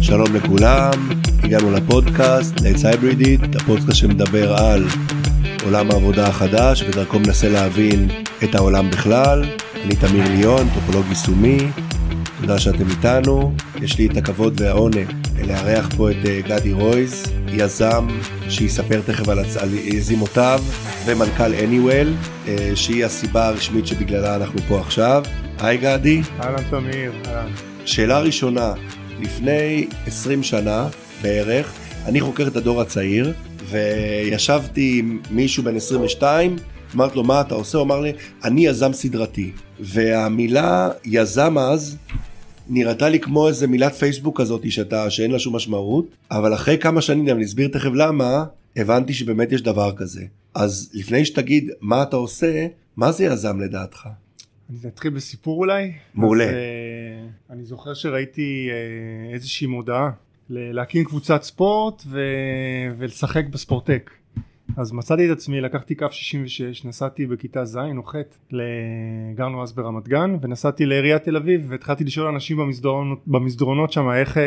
שלום לכולם, הגענו לפודקאסט, Hybrid It, הפודקאסט שמדבר על עולם העבודה החדש ודרכו מנסה להבין את העולם בכלל. אני תמיר ליון, טופולוג יישומי, תודה שאתם איתנו. יש לי את הכבוד והעונג לארח פה את אה, גדי רויז, יזם שיספר תכף על, הצ... על יזימותיו ומנכ"ל Anywell, אה, שהיא הסיבה הרשמית שבגללה אנחנו פה עכשיו. היי גדי. אהלן תמיר, אהלן. שאלה ראשונה, לפני 20 שנה בערך, אני חוקר את הדור הצעיר, וישבתי עם מישהו בן 22, אמרתי לו מה אתה עושה? הוא אמר לי, אני יזם סדרתי. והמילה יזם אז נראתה לי כמו איזה מילת פייסבוק כזאת שאתה, שאין לה שום משמעות, אבל אחרי כמה שנים, אני אסביר תכף למה, הבנתי שבאמת יש דבר כזה. אז לפני שתגיד מה אתה עושה, מה זה יזם לדעתך? אני אתחיל בסיפור אולי. מעולה. אז, uh, אני זוכר שראיתי uh, איזושהי מודעה להקים קבוצת ספורט ו... ולשחק בספורטק. אז מצאתי את עצמי, לקחתי קו 66, נסעתי בכיתה ז' או ח', גרנו אז ברמת גן, ונסעתי לעיריית תל אביב, והתחלתי לשאול אנשים במסדרונות, במסדרונות שם איך,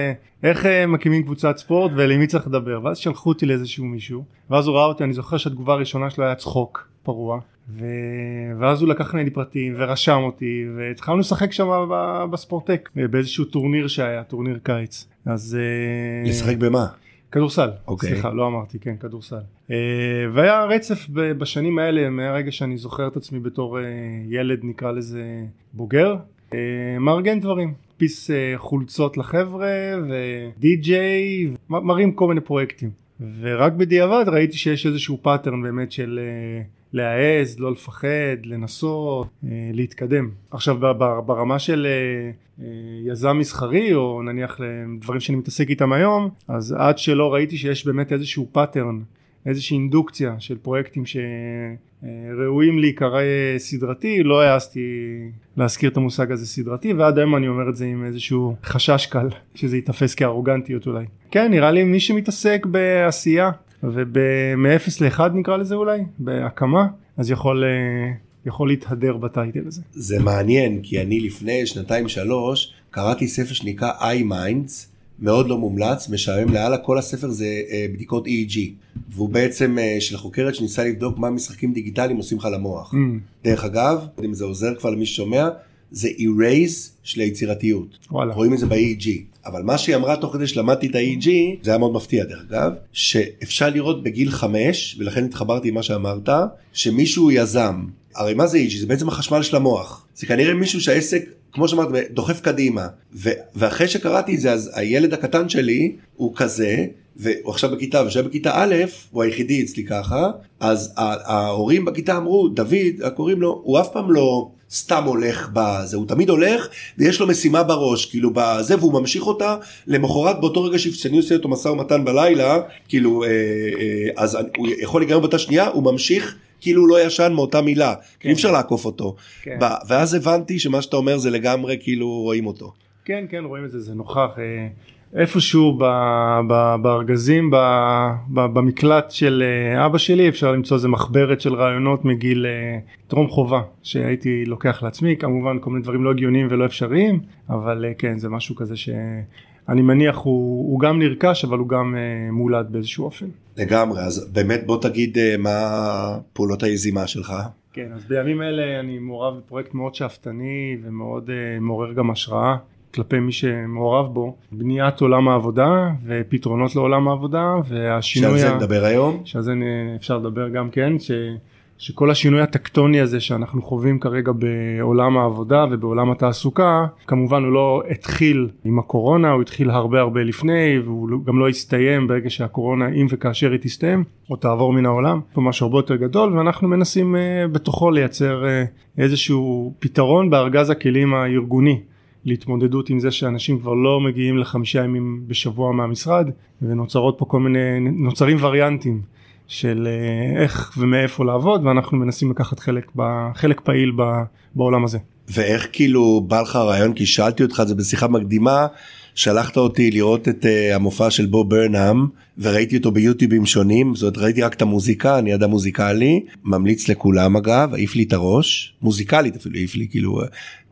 איך מקימים קבוצת ספורט ולמי צריך לדבר, ואז שלחו אותי לאיזשהו מישהו, ואז הוא ראה אותי, אני זוכר שהתגובה הראשונה שלו היה צחוק פרוע, ו... ואז הוא לקח ממני פרטים ורשם אותי, והתחלנו לשחק שם בספורטק, באיזשהו טורניר שהיה, טורניר קיץ. אז... אה, לשחק במה? כדורסל, אוקיי. אוקיי. סליחה לא אמרתי כן כדורסל אה, והיה רצף בשנים האלה מהרגע שאני זוכר את עצמי בתור אה, ילד נקרא לזה בוגר אה, מארגן דברים מדפיס חולצות לחבר'ה ודי-ג'יי מראים כל מיני פרויקטים ורק בדיעבד ראיתי שיש איזשהו pattern באמת של להעז, לא לפחד, לנסות, אה, להתקדם. עכשיו ברמה של אה, אה, יזם מסחרי או נניח דברים שאני מתעסק איתם היום אז עד שלא ראיתי שיש באמת איזשהו pattern איזושהי אינדוקציה של פרויקטים שראויים להיקרא סדרתי לא העזתי להזכיר את המושג הזה סדרתי ועד היום אני אומר את זה עם איזשהו חשש קל שזה ייתפס כארוגנטיות אולי כן נראה לי מי שמתעסק בעשייה ומ-0 ל-1 נקרא לזה אולי, בהקמה, אז יכול, אה, יכול להתהדר בטייטל הזה. זה מעניין, כי אני לפני שנתיים שלוש קראתי ספר שנקרא iMinds, מאוד לא מומלץ, משעמם לאללה, כל הספר זה uh, בדיקות EEG, והוא בעצם uh, של חוקרת שניסה לבדוק מה משחקים דיגיטליים עושים לך למוח. Mm. דרך אגב, אם זה עוזר כבר למי ששומע, זה erase של היצירתיות. וואלה. רואים את זה ב-EEG. אבל מה שהיא אמרה תוך כדי שלמדתי את ה-EG, זה היה מאוד מפתיע דרך אגב, שאפשר לראות בגיל חמש, ולכן התחברתי עם מה שאמרת, שמישהו יזם. הרי מה זה EG? זה בעצם החשמל של המוח. זה כנראה מישהו שהעסק, כמו שאמרת, דוחף קדימה. ו- ואחרי שקראתי את זה, אז הילד הקטן שלי הוא כזה, והוא עכשיו בכיתה, ושהיה בכיתה א', הוא היחידי אצלי ככה, אז ההורים בכיתה אמרו, דוד, קוראים לו, הוא אף פעם לא... סתם הולך בזה, הוא תמיד הולך ויש לו משימה בראש, כאילו בזה, והוא ממשיך אותה למחרת באותו רגע שאני עושה איתו משא ומתן בלילה, כאילו, אה, אה, אז הוא יכול להיגרם באותה שנייה, הוא ממשיך. כאילו לא ישן מאותה מילה, כן. אי אפשר לעקוף אותו. כן. ואז הבנתי שמה שאתה אומר זה לגמרי כאילו רואים אותו. כן, כן, רואים את זה, זה נוכח. אה, איפשהו ב, ב, בארגזים ב, ב, במקלט של אה, אבא שלי אפשר למצוא איזה מחברת של רעיונות מגיל אה, טרום חובה שהייתי לוקח לעצמי כמובן כל מיני דברים לא הגיוניים ולא אפשריים אבל אה, כן זה משהו כזה שאני מניח הוא, הוא גם נרכש אבל הוא גם מולד באיזשהו אופן. לגמרי אז באמת בוא תגיד מה פעולות היזימה שלך. כן אז בימים אלה אני מעורב בפרויקט מאוד שאפתני ומאוד מעורר גם השראה כלפי מי שמעורב בו, בניית עולם העבודה ופתרונות לעולם העבודה והשינוי... שעל זה נדבר היום? שעל זה אפשר לדבר גם כן, ש... שכל השינוי הטקטוני הזה שאנחנו חווים כרגע בעולם העבודה ובעולם התעסוקה כמובן הוא לא התחיל עם הקורונה הוא התחיל הרבה הרבה לפני והוא לא- גם לא הסתיים ברגע שהקורונה אם וכאשר היא תסתיים או תעבור מן העולם פה משהו הרבה יותר גדול ואנחנו מנסים uh, בתוכו לייצר uh, איזשהו פתרון בארגז הכלים הארגוני להתמודדות עם זה שאנשים כבר לא מגיעים לחמישה ימים בשבוע מהמשרד ונוצרות פה כל מיני נוצרים וריאנטים של אה, איך ומאיפה לעבוד ואנחנו מנסים לקחת חלק, חלק פעיל בעולם הזה. ואיך כאילו בא לך הרעיון כי שאלתי אותך את זה בשיחה מקדימה שלחת אותי לראות את uh, המופע של בוב ברנאם וראיתי אותו ביוטיובים שונים זאת ראיתי רק את המוזיקה אני אדם מוזיקלי ממליץ לכולם אגב העיף לי את הראש מוזיקלית אפילו העיף לי כאילו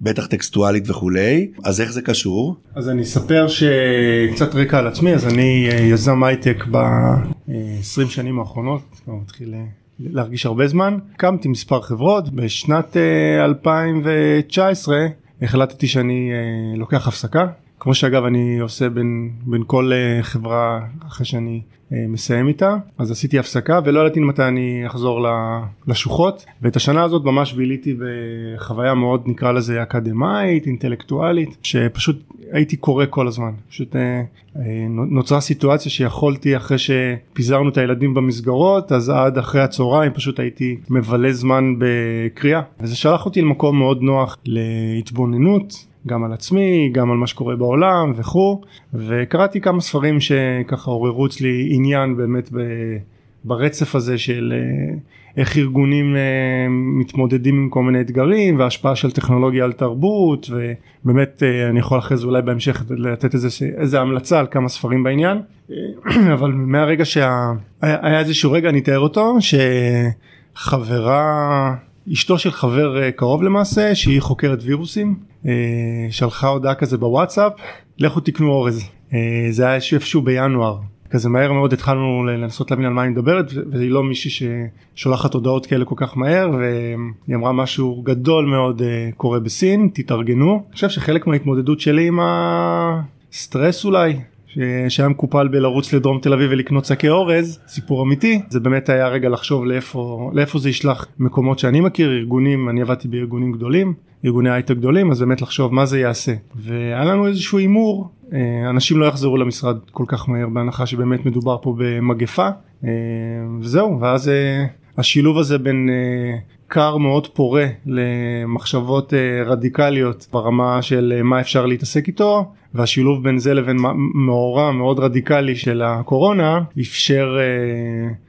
בטח טקסטואלית וכולי אז איך זה קשור? אז אני אספר שקצת רקע על עצמי אז אני אה, יזם הייטק ב-20 שנים האחרונות מתחיל להרגיש הרבה זמן. הקמתי מספר חברות בשנת 2019 החלטתי שאני לוקח הפסקה כמו שאגב אני עושה בין, בין כל uh, חברה אחרי שאני uh, מסיים איתה. אז עשיתי הפסקה ולא ידעתי מתי אני אחזור לשוחות. ואת השנה הזאת ממש ביליתי בחוויה מאוד נקרא לזה אקדמאית אינטלקטואלית שפשוט הייתי קורא כל הזמן. פשוט uh, נוצרה סיטואציה שיכולתי אחרי שפיזרנו את הילדים במסגרות אז עד אחרי הצהריים פשוט הייתי מבלה זמן בקריאה. וזה שלח אותי למקום מאוד נוח להתבוננות גם על עצמי, גם על מה שקורה בעולם וכו', וקראתי כמה ספרים שככה עוררו אצלי עניין באמת ברצף הזה של אה, איך ארגונים אה, מתמודדים עם כל מיני אתגרים והשפעה של טכנולוגיה על תרבות ובאמת אה, אני יכול אחרי זה אולי בהמשך לתת איזה, איזה המלצה על כמה ספרים בעניין. אבל מהרגע שהיה איזשהו רגע אני אתאר אותו שחברה אשתו של חבר קרוב למעשה שהיא חוקרת וירוסים שלחה הודעה כזה בוואטסאפ לכו תקנו אורז אה, זה היה איפשהו בינואר כזה מהר מאוד התחלנו לנסות להבין על מה היא מדברת והיא לא מישהי ששולחת הודעות כאלה כל כך מהר והיא אמרה משהו גדול מאוד אה, קורה בסין תתארגנו. אני חושב שחלק מההתמודדות שלי עם הסטרס אולי שהיה מקופל בלרוץ לדרום תל אביב ולקנות שקי אורז סיפור אמיתי. זה באמת היה רגע לחשוב לאיפה לאיפה זה ישלח מקומות שאני מכיר ארגונים אני עבדתי בארגונים גדולים ארגוני הייטק גדולים אז באמת לחשוב מה זה יעשה. והיה לנו איזשהו הימור אה, אנשים לא יחזרו למשרד כל כך מהר בהנחה שבאמת מדובר פה במגפה. אה, וזהו ואז אה, השילוב הזה בין כר מאוד פורה למחשבות רדיקליות ברמה של מה אפשר להתעסק איתו והשילוב בין זה לבין מאורע מאוד רדיקלי של הקורונה אפשר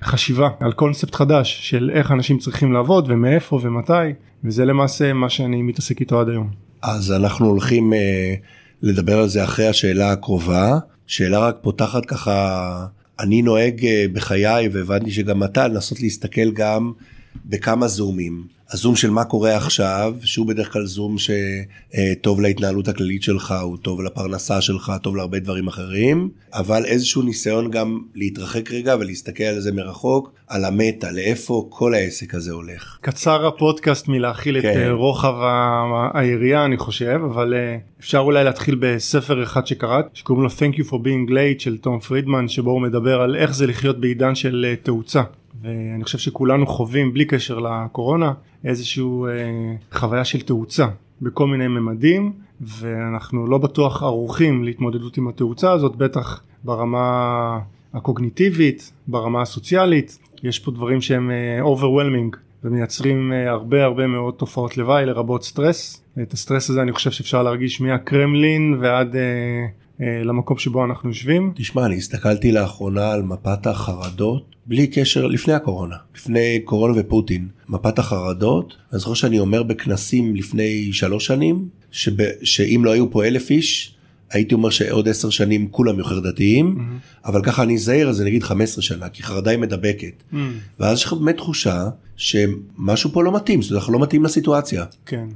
חשיבה על קונספט חדש של איך אנשים צריכים לעבוד ומאיפה ומתי וזה למעשה מה שאני מתעסק איתו עד היום. אז אנחנו הולכים אה, לדבר על זה אחרי השאלה הקרובה. שאלה רק פותחת ככה, אני נוהג אה, בחיי והבנתי שגם אתה לנסות להסתכל גם בכמה זומים. הזום של מה קורה עכשיו, שהוא בדרך כלל זום שטוב להתנהלות הכללית שלך, הוא טוב לפרנסה שלך, טוב להרבה דברים אחרים, אבל איזשהו ניסיון גם להתרחק רגע ולהסתכל על זה מרחוק, על המטה, לאיפה כל העסק הזה הולך. קצר הפודקאסט מלהכיל כן. את אה, רוחב היריעה אני חושב, אבל אה, אפשר אולי להתחיל בספר אחד שקראת, שקוראים לו Thank you for being late של תום פרידמן, שבו הוא מדבר על איך זה לחיות בעידן של אה, תאוצה. ואני חושב שכולנו חווים בלי קשר לקורונה איזושהי אה, חוויה של תאוצה בכל מיני ממדים ואנחנו לא בטוח ערוכים להתמודדות עם התאוצה הזאת בטח ברמה הקוגניטיבית ברמה הסוציאלית. יש פה דברים שהם אה, overwhelming ומייצרים אה, הרבה הרבה מאוד תופעות לוואי לרבות סטרס. את הסטרס הזה אני חושב שאפשר להרגיש מהקרמלין ועד אה, למקום שבו אנחנו יושבים. תשמע אני הסתכלתי לאחרונה על מפת החרדות בלי קשר לפני הקורונה לפני קורונה ופוטין מפת החרדות אני זוכר שאני אומר בכנסים לפני שלוש שנים שב, שאם לא היו פה אלף איש הייתי אומר שעוד עשר שנים כולם יותר דתיים mm-hmm. אבל ככה אני זהיר אז אני אגיד 15 שנה כי חרדה היא מדבקת mm-hmm. ואז יש לך באמת תחושה שמשהו פה לא מתאים זאת אומרת אנחנו לא מתאים לסיטואציה. כן.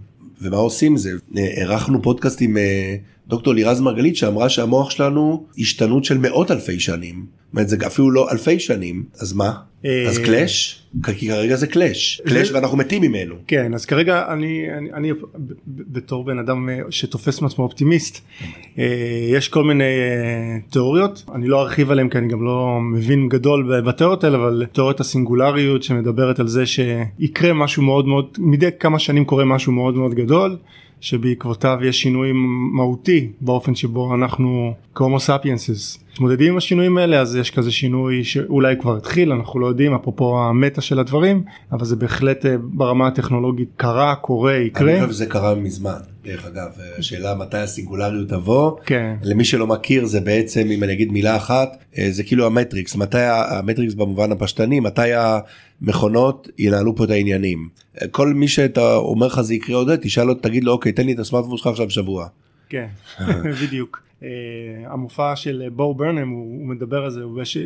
ומה עושים זה ערכנו פודקאסט עם אה, דוקטור לירז מרגלית שאמרה שהמוח שלנו השתנות של מאות אלפי שנים. זאת אומרת זה אפילו לא אלפי שנים. אז מה? אה, אז קלאש? כי כרגע זה קלאש. קלאש ואנחנו מתים ממנו. כן אז כרגע אני אני, אני בתור בן אדם אה, שתופס מעצמו אופטימיסט אה, יש כל מיני תיאוריות. אני לא ארחיב עליהם כי אני גם לא מבין גדול בתיאוריות האלה אבל תיאוריית הסינגולריות שמדברת על זה שיקרה משהו מאוד מאוד מדי כמה שנים קורה משהו מאוד מאוד גדול שבעקבותיו יש שינוי מהותי באופן שבו אנחנו כהומו ספיינס מתמודדים עם השינויים האלה אז יש כזה שינוי שאולי כבר התחיל אנחנו לא יודעים אפרופו המטה של הדברים אבל זה בהחלט אה, ברמה הטכנולוגית קרה קורה יקרה. אני חושב שזה קרה מזמן דרך אגב השאלה מתי הסינגולריות תבוא כן. למי שלא מכיר זה בעצם אם אני אגיד מילה אחת אה, זה כאילו המטריקס מתי המטריקס במובן הפשטני מתי המכונות ינהלו פה את העניינים כל מי שאתה אומר לך זה יקרה עוד תשאל אותו תגיד לו אוקיי תן לי את הסמארטפון שלך עכשיו שבוע. כן בדיוק. Uh, המופע של בו ברנהם הוא, מדבר על זה,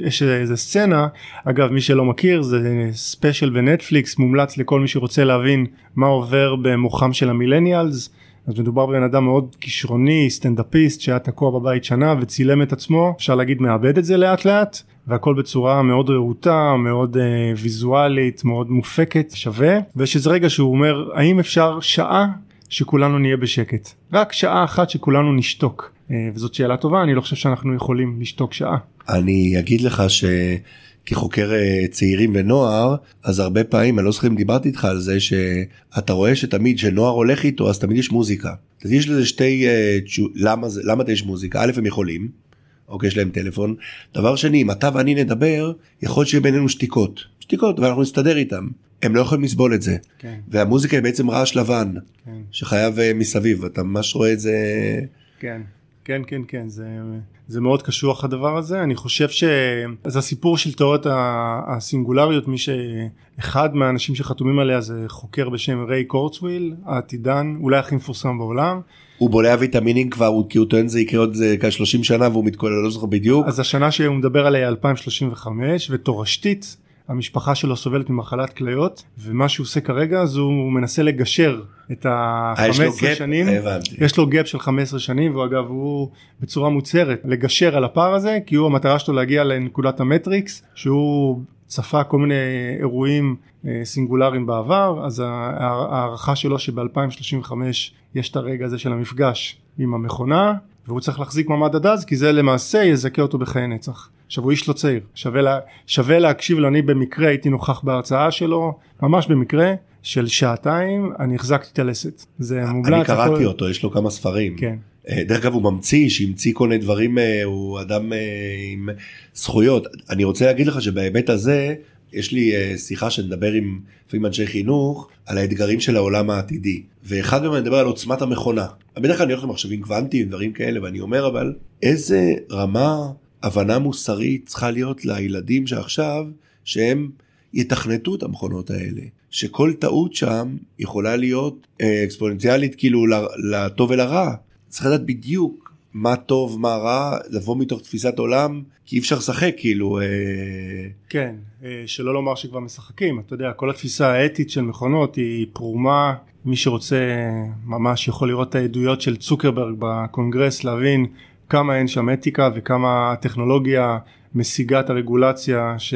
יש, איזה סצנה, אגב מי שלא מכיר זה ספיישל בנטפליקס מומלץ לכל מי שרוצה להבין מה עובר במוחם של המילניאלס. אז מדובר בבן אדם מאוד כישרוני, סטנדאפיסט שהיה תקוע בבית שנה וצילם את עצמו, אפשר להגיד מאבד את זה לאט לאט, והכל בצורה מאוד רהוטה, מאוד uh, ויזואלית, מאוד מופקת, שווה, ויש איזה רגע שהוא אומר, האם אפשר שעה שכולנו נהיה בשקט? רק שעה אחת שכולנו נשתוק. Uh, וזאת שאלה טובה, אני לא חושב שאנחנו יכולים לשתוק שעה. אני אגיד לך ש... כחוקר אה, צעירים ונוער אז הרבה פעמים אני לא זוכר אם דיברתי איתך על זה שאתה רואה שתמיד שנוער הולך איתו אז תמיד יש מוזיקה. אז יש לזה שתי למה זה למה יש מוזיקה א' הם יכולים אוקיי, יש להם טלפון. דבר שני, אם אתה ואני נדבר, יכול להיות שיהיה בינינו שתיקות. שתיקות, ואנחנו נסתדר איתם. הם לא יכולים לסבול את זה. כן. והמוזיקה היא בעצם רעש לבן, כן. שחייב אה, מסביב, אתה ממש רואה את זה. כן. כן כן כן זה זה מאוד קשוח הדבר הזה. אני חושב שזה הסיפור של תיאוריית הסינגולריות מי שאחד מהאנשים שחתומים עליה זה חוקר בשם ריי קורצוויל העתידן אולי הכי מפורסם בעולם. הוא בולע ויטמינים כבר הוא כי הוא טוען זה יקרה עוד כ-30 שנה והוא מתכוון ל לא זוכר בדיוק. אז השנה שהוא מדבר עליה 2035 ותורשתית המשפחה שלו סובלת ממחלת כליות ומה שהוא עושה כרגע אז הוא מנסה לגשר את ה-15 שנים הבנתי. יש לו gap של 15 שנים ואגב הוא בצורה מוצהרת לגשר על הפער הזה כי הוא המטרה שלו להגיע לנקודת המטריקס שהוא צפה כל מיני אירועים אה, סינגולריים בעבר אז ההערכה שלו שב-2035 יש את הרגע הזה של המפגש עם המכונה והוא צריך להחזיק מעמד עד אז כי זה למעשה יזכה אותו בחיי נצח. עכשיו הוא איש לא צעיר שווה, לה, שווה להקשיב לו אני במקרה הייתי נוכח בהרצאה שלו ממש במקרה של שעתיים אני החזקתי את הלסת זה מומלץ. אני קראתי הכל... אותו יש לו כמה ספרים. כן. אה, דרך אגב הוא ממציא שהמציא כל מיני דברים אה, הוא אדם אה, עם זכויות אני רוצה להגיד לך שבהיבט הזה יש לי שיחה שנדבר עם לפעמים אנשי חינוך על האתגרים של העולם העתידי ואחד מהם אני מדבר על עוצמת המכונה. בדרך כלל אני הולך למחשבים קוונטיים דברים כאלה ואני אומר אבל איזה רמה הבנה מוסרית צריכה להיות לילדים שעכשיו שהם יתכנתו את המכונות האלה שכל טעות שם יכולה להיות אה, אקספוננציאלית כאילו לטוב ולרע צריך לדעת בדיוק מה טוב מה רע לבוא מתוך תפיסת עולם כי אי אפשר לשחק כאילו. אה... כן אה, שלא לומר שכבר משחקים אתה יודע כל התפיסה האתית של מכונות היא פרומה מי שרוצה ממש יכול לראות את העדויות של צוקרברג בקונגרס להבין כמה אין שם אתיקה וכמה הטכנולוגיה משיגה את הרגולציה ש...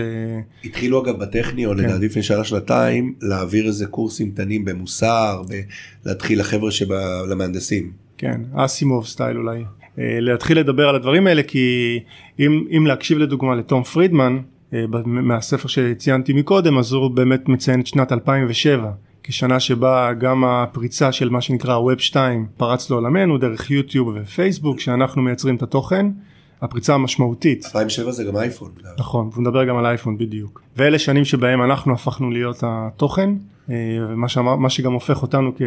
התחילו אגב בטכניון כן. לדעתי לפני שנה שנתיים להעביר איזה קורסים קטנים במוסר להתחיל לחבר'ה שלמהנדסים. כן אסימוב סטייל אולי אה, להתחיל לדבר על הדברים האלה כי אם, אם להקשיב לדוגמה לתום פרידמן אה, מהספר שציינתי מקודם אז הוא באמת מציין את שנת 2007 כשנה שבה גם הפריצה של מה שנקרא ווב 2 פרץ לעולמנו דרך יוטיוב ופייסבוק שאנחנו מייצרים את התוכן הפריצה המשמעותית. 2007 זה גם אייפון. נכון, הוא מדבר גם על אייפון בדיוק. ואלה שנים שבהם אנחנו הפכנו להיות התוכן, אה, ומה שאמר, שגם הופך אותנו כ...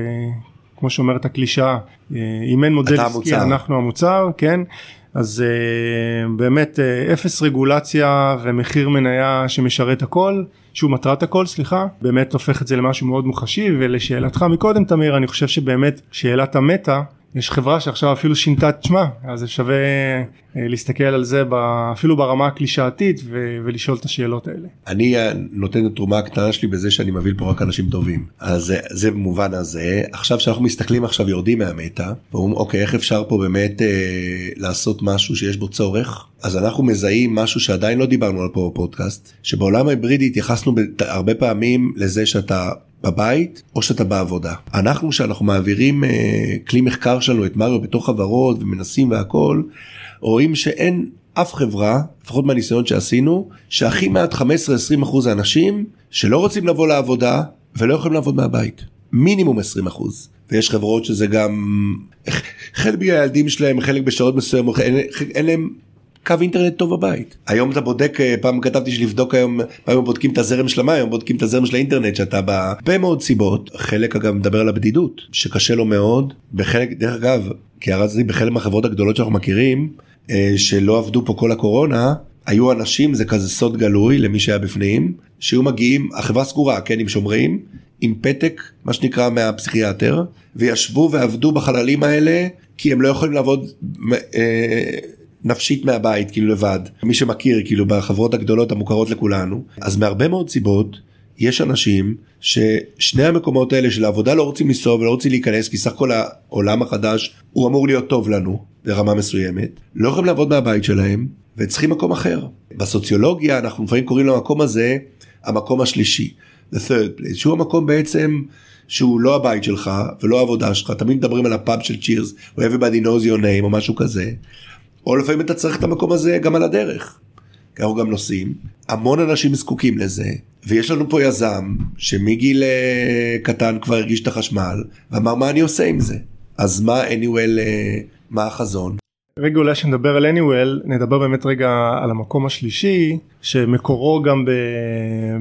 כמו שאומרת הקלישאה, אה, אם אין מודל עסקי אנחנו המוצר, כן? אז uh, באמת uh, אפס רגולציה ומחיר מניה שמשרת הכל, שהוא מטרת הכל סליחה, באמת הופך את זה למשהו מאוד מוחשי ולשאלתך מקודם תמיר אני חושב שבאמת שאלת המטה יש חברה שעכשיו אפילו שינתה את שמה אז זה שווה אה, להסתכל על זה אפילו ברמה הקלישאתית ולשאול את השאלות האלה. אני אה, נותן את התרומה הקטנה שלי בזה שאני מביא פה רק אנשים טובים. אז זה, זה במובן הזה. עכשיו שאנחנו מסתכלים עכשיו יורדים מהמטה ואומרים אוקיי איך אפשר פה באמת אה, לעשות משהו שיש בו צורך? אז אנחנו מזהים משהו שעדיין לא דיברנו על פה בפודקאסט שבעולם ההיברידי התייחסנו הרבה פעמים לזה שאתה בבית או שאתה בעבודה. אנחנו שאנחנו מעבירים אה, כלי מחקר שלנו את מריו בתוך חברות ומנסים והכל רואים שאין אף חברה לפחות מהניסיון שעשינו שהכי מעט 15-20 אחוז האנשים שלא רוצים לבוא לעבודה ולא יכולים לעבוד מהבית מינימום 20 אחוז ויש חברות שזה גם חלק מהילדים שלהם חלק בשעות מסוימות אין, אין להם קו אינטרנט טוב בבית. היום אתה בודק, אה, פעם כתבתי שלבדוק היום, פעם בודקים את הזרם של המים, בודקים את הזרם של האינטרנט שאתה בהרבה מאוד סיבות, חלק אגב מדבר על הבדידות, שקשה לו מאוד, בחלק, דרך אגב, כי הרצתי בחלק מהחברות הגדולות שאנחנו מכירים, אה, שלא עבדו פה כל הקורונה, היו אנשים, זה כזה סוד גלוי למי שהיה בפנים, שהיו מגיעים, החברה סגורה, כן, עם שומרים, עם פתק, מה שנקרא מהפסיכיאטר, וישבו ועבדו בחללים האלה כי הם לא יכולים לעבוד אה, נפשית מהבית כאילו לבד מי שמכיר כאילו בחברות הגדולות המוכרות לכולנו אז מהרבה מאוד סיבות יש אנשים ששני המקומות האלה של העבודה לא רוצים לנסוע ולא רוצים להיכנס כי סך הכל העולם החדש הוא אמור להיות טוב לנו ברמה מסוימת לא יכולים לעבוד מהבית שלהם וצריכים מקום אחר. בסוציולוגיה אנחנו לפעמים קוראים למקום הזה המקום השלישי. The third place שהוא המקום בעצם שהוא לא הבית שלך ולא העבודה שלך תמיד מדברים על הפאב של צ'ירס או everybody knows your name או משהו כזה. או לפעמים אתה צריך את המקום הזה גם על הדרך. כי אנחנו גם נוסעים המון אנשים זקוקים לזה ויש לנו פה יזם שמגיל אה, קטן כבר הרגיש את החשמל ואמר מה אני עושה עם זה אז מה anyway אה, מה החזון. רגע אולי שנדבר על anyway נדבר באמת רגע על המקום השלישי שמקורו גם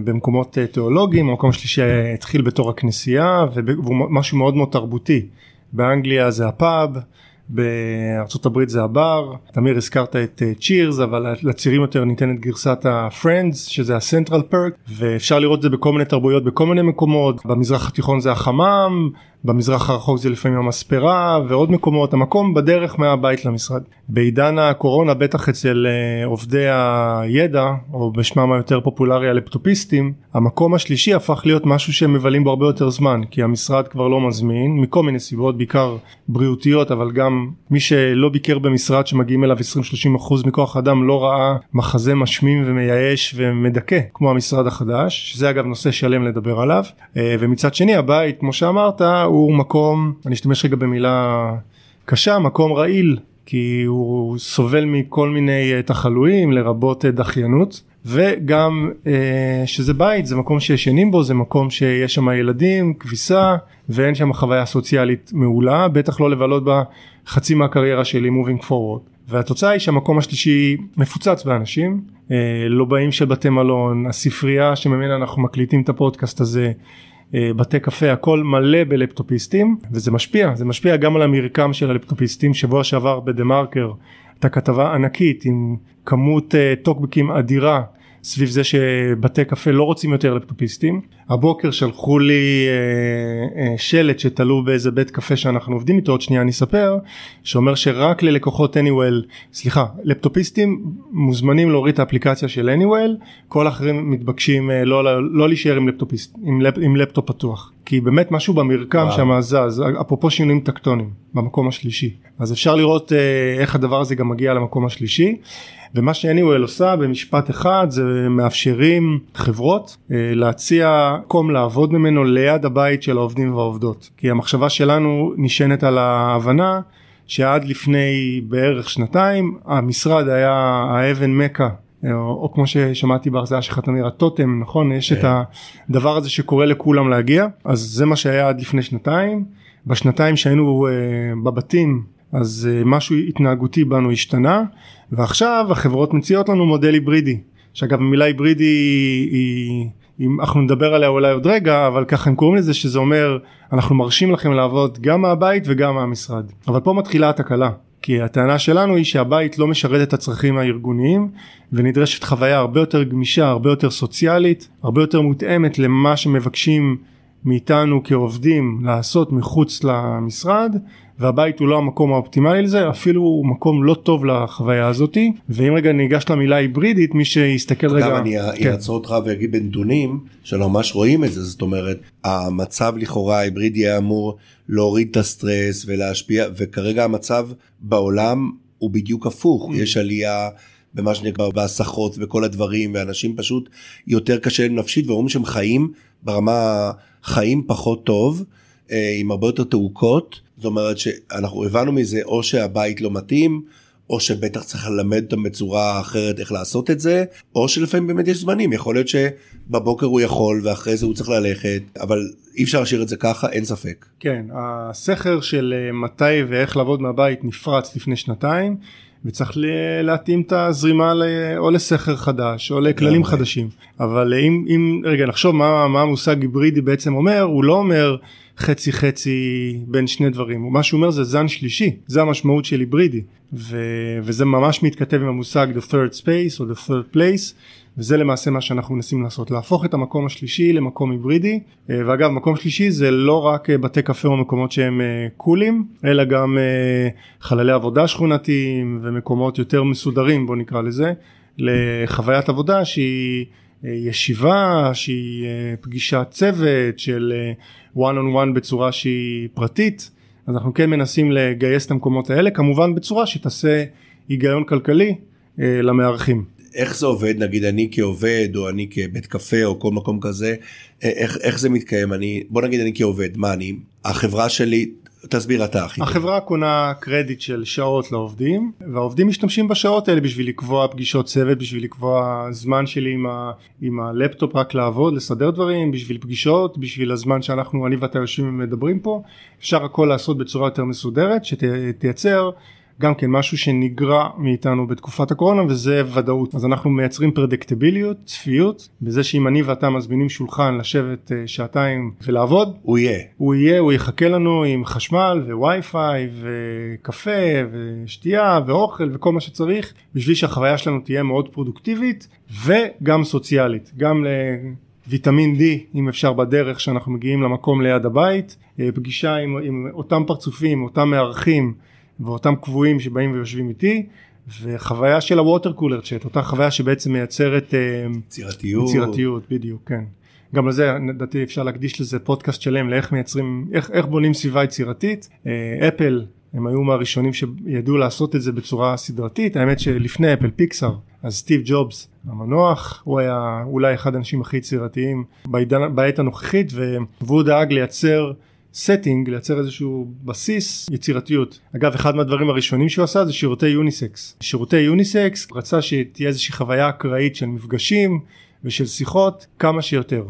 במקומות אה, תיאולוגיים המקום השלישי התחיל בתור הכנסייה והוא משהו מאוד מאוד תרבותי באנגליה זה הפאב בארצות הברית זה הבר, תמיר הזכרת את צ'ירס uh, אבל לצעירים יותר ניתנת גרסת ה-Friends שזה ה-Central Perk ואפשר לראות את זה בכל מיני תרבויות בכל מיני מקומות, במזרח התיכון זה החמם, במזרח הרחוק זה לפעמים המספרה ועוד מקומות, המקום בדרך מהבית למשרד. בעידן הקורונה בטח אצל uh, עובדי הידע או בשמם היותר פופולרי הלפטופיסטים, המקום השלישי הפך להיות משהו שהם מבלים בו הרבה יותר זמן כי המשרד כבר לא מזמין מכל מיני סיבות בעיקר בריאותיות אבל גם מי שלא ביקר במשרד שמגיעים אליו 20-30% מכוח אדם לא ראה מחזה משמים ומייאש ומדכא כמו המשרד החדש שזה אגב נושא שלם לדבר עליו אה, ומצד שני הבית כמו שאמרת הוא מקום אני אשתמש רגע במילה קשה מקום רעיל כי הוא סובל מכל מיני אה, תחלואים לרבות אה, דחיינות וגם אה, שזה בית זה מקום שישנים בו זה מקום שיש שם ילדים כביסה ואין שם חוויה סוציאלית מעולה בטח לא לבלות בה חצי מהקריירה שלי moving forward. והתוצאה היא שהמקום השלישי מפוצץ באנשים לא באים של בתי מלון הספרייה שממנה אנחנו מקליטים את הפודקאסט הזה בתי קפה הכל מלא בלפטופיסטים וזה משפיע זה משפיע גם על המרקם של הלפטופיסטים. שבוע שעבר בדה מרקר הייתה כתבה ענקית עם כמות uh, טוקבקים אדירה סביב זה שבתי קפה לא רוצים יותר לפטופיסטים. הבוקר שלחו לי uh, uh, שלט שתלו באיזה בית קפה שאנחנו עובדים איתו עוד שנייה אני אספר שאומר שרק ללקוחות anywell סליחה לפטופיסטים מוזמנים להוריד את האפליקציה של anywell כל האחרים מתבקשים uh, לא, לא, לא להישאר עם לפטופיסט עם, לפ, עם לפטופ פתוח כי באמת משהו במרקם שם זז אפרופו שינויים טקטונים במקום השלישי. אז אפשר לראות uh, איך הדבר הזה גם מגיע למקום השלישי. ומה שהניואל עושה במשפט אחד זה מאפשרים חברות uh, להציע מקום לעבוד ממנו ליד הבית של העובדים והעובדות. כי המחשבה שלנו נשענת על ההבנה שעד לפני בערך שנתיים המשרד היה האבן מכה או, או כמו ששמעתי בהרצאה שלך תמיר הטוטם נכון? יש את כן. הדבר הזה שקורה לכולם להגיע. אז זה מה שהיה עד לפני שנתיים. בשנתיים שהיינו uh, בבתים אז uh, משהו התנהגותי בנו השתנה. ועכשיו החברות מציעות לנו מודל היברידי שאגב המילה היברידי היא, היא אנחנו נדבר עליה אולי עוד רגע אבל ככה הם קוראים לזה שזה אומר אנחנו מרשים לכם לעבוד גם מהבית וגם מהמשרד. אבל פה מתחילה התקלה כי הטענה שלנו היא שהבית לא משרת את הצרכים הארגוניים ונדרשת חוויה הרבה יותר גמישה הרבה יותר סוציאלית הרבה יותר מותאמת למה שמבקשים מאיתנו כעובדים לעשות מחוץ למשרד והבית הוא לא המקום האופטימלי לזה אפילו הוא מקום לא טוב לחוויה הזאתי ואם רגע ניגש למילה היברידית מי שיסתכל רגע. אגב אני כן. אעצור אותך ואגיד בנתונים שלא ממש רואים את זה זאת אומרת המצב לכאורה ההיברידי היה אמור להוריד את הסטרס ולהשפיע וכרגע המצב בעולם הוא בדיוק הפוך mm. יש עלייה. במה שנקרא בהסחות וכל הדברים ואנשים פשוט יותר קשה להם נפשית ואומרים שהם חיים ברמה חיים פחות טוב אה, עם הרבה יותר תעוקות זאת אומרת שאנחנו הבנו מזה או שהבית לא מתאים או שבטח צריך ללמד אותם בצורה אחרת איך לעשות את זה או שלפעמים באמת יש זמנים. יכול להיות שבבוקר הוא יכול ואחרי זה הוא צריך ללכת אבל אי אפשר להשאיר את זה ככה אין ספק. כן הסכר של אה, מתי ואיך לעבוד מהבית נפרץ לפני שנתיים וצריך להתאים את הזרימה או לסכר חדש או לכללים חדשים. אבל אם, אם רגע נחשוב מה, מה המושג היברידי בעצם אומר הוא לא אומר חצי חצי בין שני דברים. מה שהוא אומר זה זן שלישי זה המשמעות של היברידי. ו, וזה ממש מתכתב עם המושג the third space או the third place וזה למעשה מה שאנחנו מנסים לעשות להפוך את המקום השלישי למקום היברידי. אה, ואגב מקום שלישי זה לא רק אה, בתי קפה או מקומות שהם אה, קולים אלא גם חללי עבודה שכונתיים ומקומות יותר מסודרים בוא נקרא לזה לחוויית עבודה שהיא ישיבה שהיא פגישת צוות של one on one בצורה שהיא פרטית. אז אנחנו כן מנסים לגייס את המקומות האלה כמובן בצורה שתעשה היגיון כלכלי למארחים. איך זה עובד? נגיד אני כעובד או אני כבית קפה או כל מקום כזה איך, איך זה מתקיים? אני בוא נגיד אני כעובד מה אני החברה שלי תסביר אתה אחי. החברה קונה קרדיט של שעות לעובדים והעובדים משתמשים בשעות האלה בשביל לקבוע פגישות צוות בשביל לקבוע זמן שלי עם, ה, עם הלפטופ רק לעבוד לסדר דברים בשביל פגישות בשביל הזמן שאנחנו אני ואתה יושבים ומדברים פה אפשר הכל לעשות בצורה יותר מסודרת שתייצר שת, גם כן משהו שנגרע מאיתנו בתקופת הקורונה וזה ודאות. אז אנחנו מייצרים פרדקטיביליות צפיות בזה שאם אני ואתה מזמינים שולחן לשבת אה, שעתיים ולעבוד הוא יהיה. הוא יהיה הוא יחכה לנו עם חשמל ווי פיי וקפה ושתייה ואוכל וכל מה שצריך בשביל שהחוויה שלנו תהיה מאוד פרודוקטיבית וגם סוציאלית. גם ל... ויטמין D אם אפשר בדרך שאנחנו מגיעים למקום ליד הבית. אה, פגישה עם, עם אותם פרצופים אותם מארחים ואותם קבועים שבאים ויושבים איתי וחוויה של הווטר קולר צ'אט אותה חוויה שבעצם מייצרת אה, יצירתיות. יצירתיות בדיוק כן. גם לזה לדעתי אפשר להקדיש לזה פודקאסט שלם לאיך מייצרים איך, איך בונים סביבה יצירתית. אה, אפל הם היו מהראשונים שידעו לעשות את זה בצורה סדרתית. האמת שלפני אפל פיקסאר אז סטיב ג'ובס המנוח הוא היה אולי אחד האנשים הכי יצירתיים בעת הנוכחית והוא דאג לייצר setting לייצר איזשהו בסיס יצירתיות אגב אחד מהדברים הראשונים שהוא עשה זה שירותי יוניסקס שירותי יוניסקס רצה שתהיה איזושהי חוויה אקראית של מפגשים ושל שיחות כמה שיותר.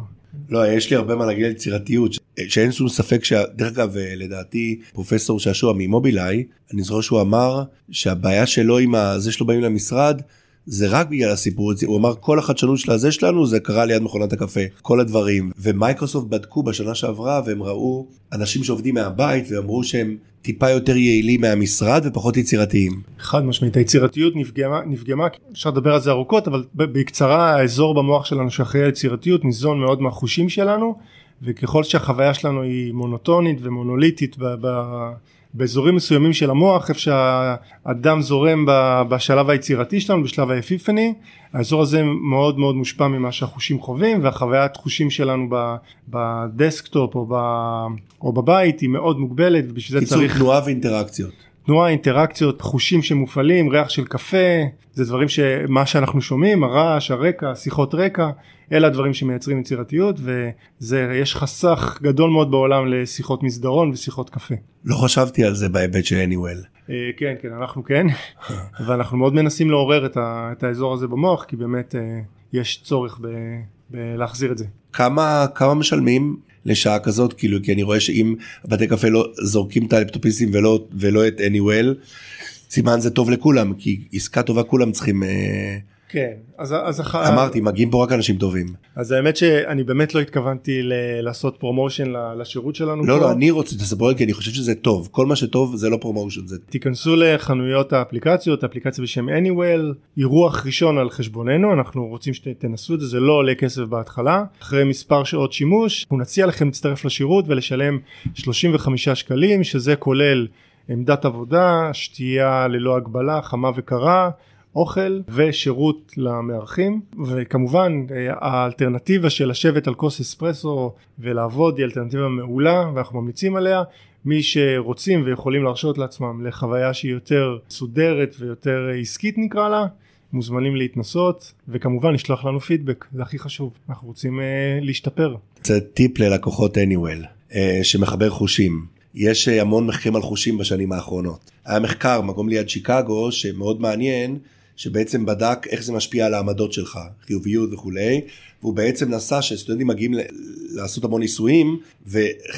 לא יש לי הרבה מה להגיד על יצירתיות שאין שום ספק שדרך אגב לדעתי פרופסור שעשוע ממובילאיי אני זוכר שהוא אמר שהבעיה שלו עם זה שלא באים למשרד זה רק בגלל הסיפור הוא אמר כל החדשנות של הזה שלנו זה קרה ליד מכונת הקפה כל הדברים ומייקרוסופט בדקו בשנה שעברה והם ראו אנשים שעובדים מהבית ואמרו שהם טיפה יותר יעילים מהמשרד ופחות יצירתיים. חד משמעית היצירתיות נפגמה נפגמה אפשר לדבר על זה ארוכות אבל בקצרה האזור במוח שלנו שאחראי על יצירתיות ניזון מאוד מהחושים שלנו וככל שהחוויה שלנו היא מונוטונית ומונוליטית ב, ב, באזורים מסוימים של המוח איפה שהדם זורם בשלב היצירתי שלנו בשלב האפיפני האזור הזה מאוד מאוד מושפע ממה שהחושים חווים והחוויית חושים שלנו בדסקטופ או, ב, או בבית היא מאוד מוגבלת ובשביל זה צריך תנועה ואינטראקציות. תנועה אינטראקציות חושים שמופעלים ריח של קפה זה דברים שמה שאנחנו שומעים הרעש הרקע שיחות רקע אלה הדברים שמייצרים יצירתיות וזה יש חסך גדול מאוד בעולם לשיחות מסדרון ושיחות קפה. לא חשבתי על זה בהיבט של anyWell. אה, כן כן אנחנו כן ואנחנו מאוד מנסים לעורר את, ה, את האזור הזה במוח כי באמת אה, יש צורך ב, בלהחזיר את זה. כמה כמה משלמים לשעה כזאת כאילו כי אני רואה שאם בתי קפה לא זורקים את הלפטופיסטים ולא ולא את anyWell סימן זה טוב לכולם כי עסקה טובה כולם צריכים. אה, כן אז, אז אח... אמרתי מגיעים פה רק אנשים טובים. אז האמת שאני באמת לא התכוונתי ל... לעשות promotion לשירות שלנו לא פה. לא אני רוצה לספר כי אני חושב שזה טוב. כל מה שטוב זה לא promotion זה תיכנסו לחנויות האפליקציות אפליקציה בשם anyway אירוח ראשון על חשבוננו אנחנו רוצים שתנסו את זה זה לא עולה כסף בהתחלה. אחרי מספר שעות שימוש אנחנו נציע לכם להצטרף לשירות ולשלם 35 שקלים שזה כולל עמדת עבודה שתייה ללא הגבלה חמה וקרה אוכל ושירות למארחים. וכמובן אה, האלטרנטיבה של לשבת על כוס אספרסו ולעבוד היא אלטרנטיבה מעולה ואנחנו ממליצים עליה. מי שרוצים ויכולים להרשות לעצמם לחוויה שהיא יותר סודרת ויותר עסקית נקרא לה מוזמנים להתנסות וכמובן לשלוח לנו פידבק זה הכי חשוב. אנחנו רוצים uh, להשתפר. זה טיפ ללקוחות anywell uh, שמחבר חושים. יש המון מחקרים על חושים בשנים האחרונות. היה מחקר מקום ליד שיקגו שמאוד מעניין שבעצם בדק איך זה משפיע על העמדות שלך, חיוביות וכולי, והוא בעצם נסע שסטודנטים מגיעים לעשות המון ניסויים,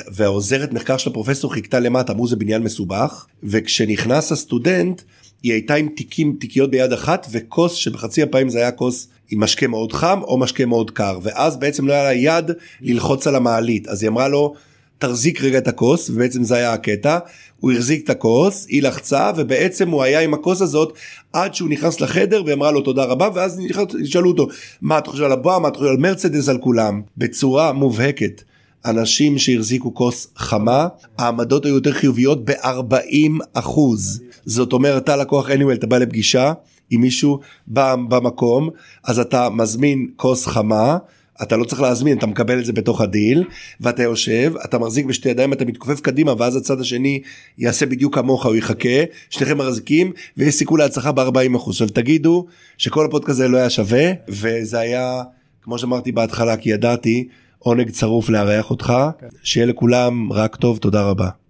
והעוזרת מחקר של הפרופסור חיכתה למטה, אמרו זה בניין מסובך, וכשנכנס הסטודנט, היא הייתה עם תיקים, תיקיות ביד אחת, וכוס שבחצי הפעמים זה היה כוס עם משקה מאוד חם או משקה מאוד קר, ואז בעצם לא היה לה יד ללחוץ על המעלית, אז היא אמרה לו, תחזיק רגע את הכוס, ובעצם זה היה הקטע, הוא החזיק את הכוס, היא לחצה, ובעצם הוא היה עם הכוס הזאת עד שהוא נכנס לחדר ואמרה לו תודה רבה, ואז שאלו אותו, מה אתה חושב על הבועה, מה אתה חושב על מרצדס, על כולם, בצורה מובהקת. אנשים שהחזיקו כוס חמה, העמדות היו יותר חיוביות ב-40 אחוז. זאת אומרת, אתה לקוח anyway, אתה בא לפגישה עם מישהו במקום, אז אתה מזמין כוס חמה, אתה לא צריך להזמין אתה מקבל את זה בתוך הדיל ואתה יושב אתה מחזיק בשתי ידיים אתה מתכופף קדימה ואז הצד השני יעשה בדיוק כמוך הוא יחכה שניכם מחזיקים ויש סיכוי להצלחה ב-40. אחוז עכשיו תגידו שכל הפודקאסט הזה לא היה שווה וזה היה כמו שאמרתי בהתחלה כי ידעתי עונג צרוף לארח אותך. שיהיה לכולם רק טוב תודה רבה.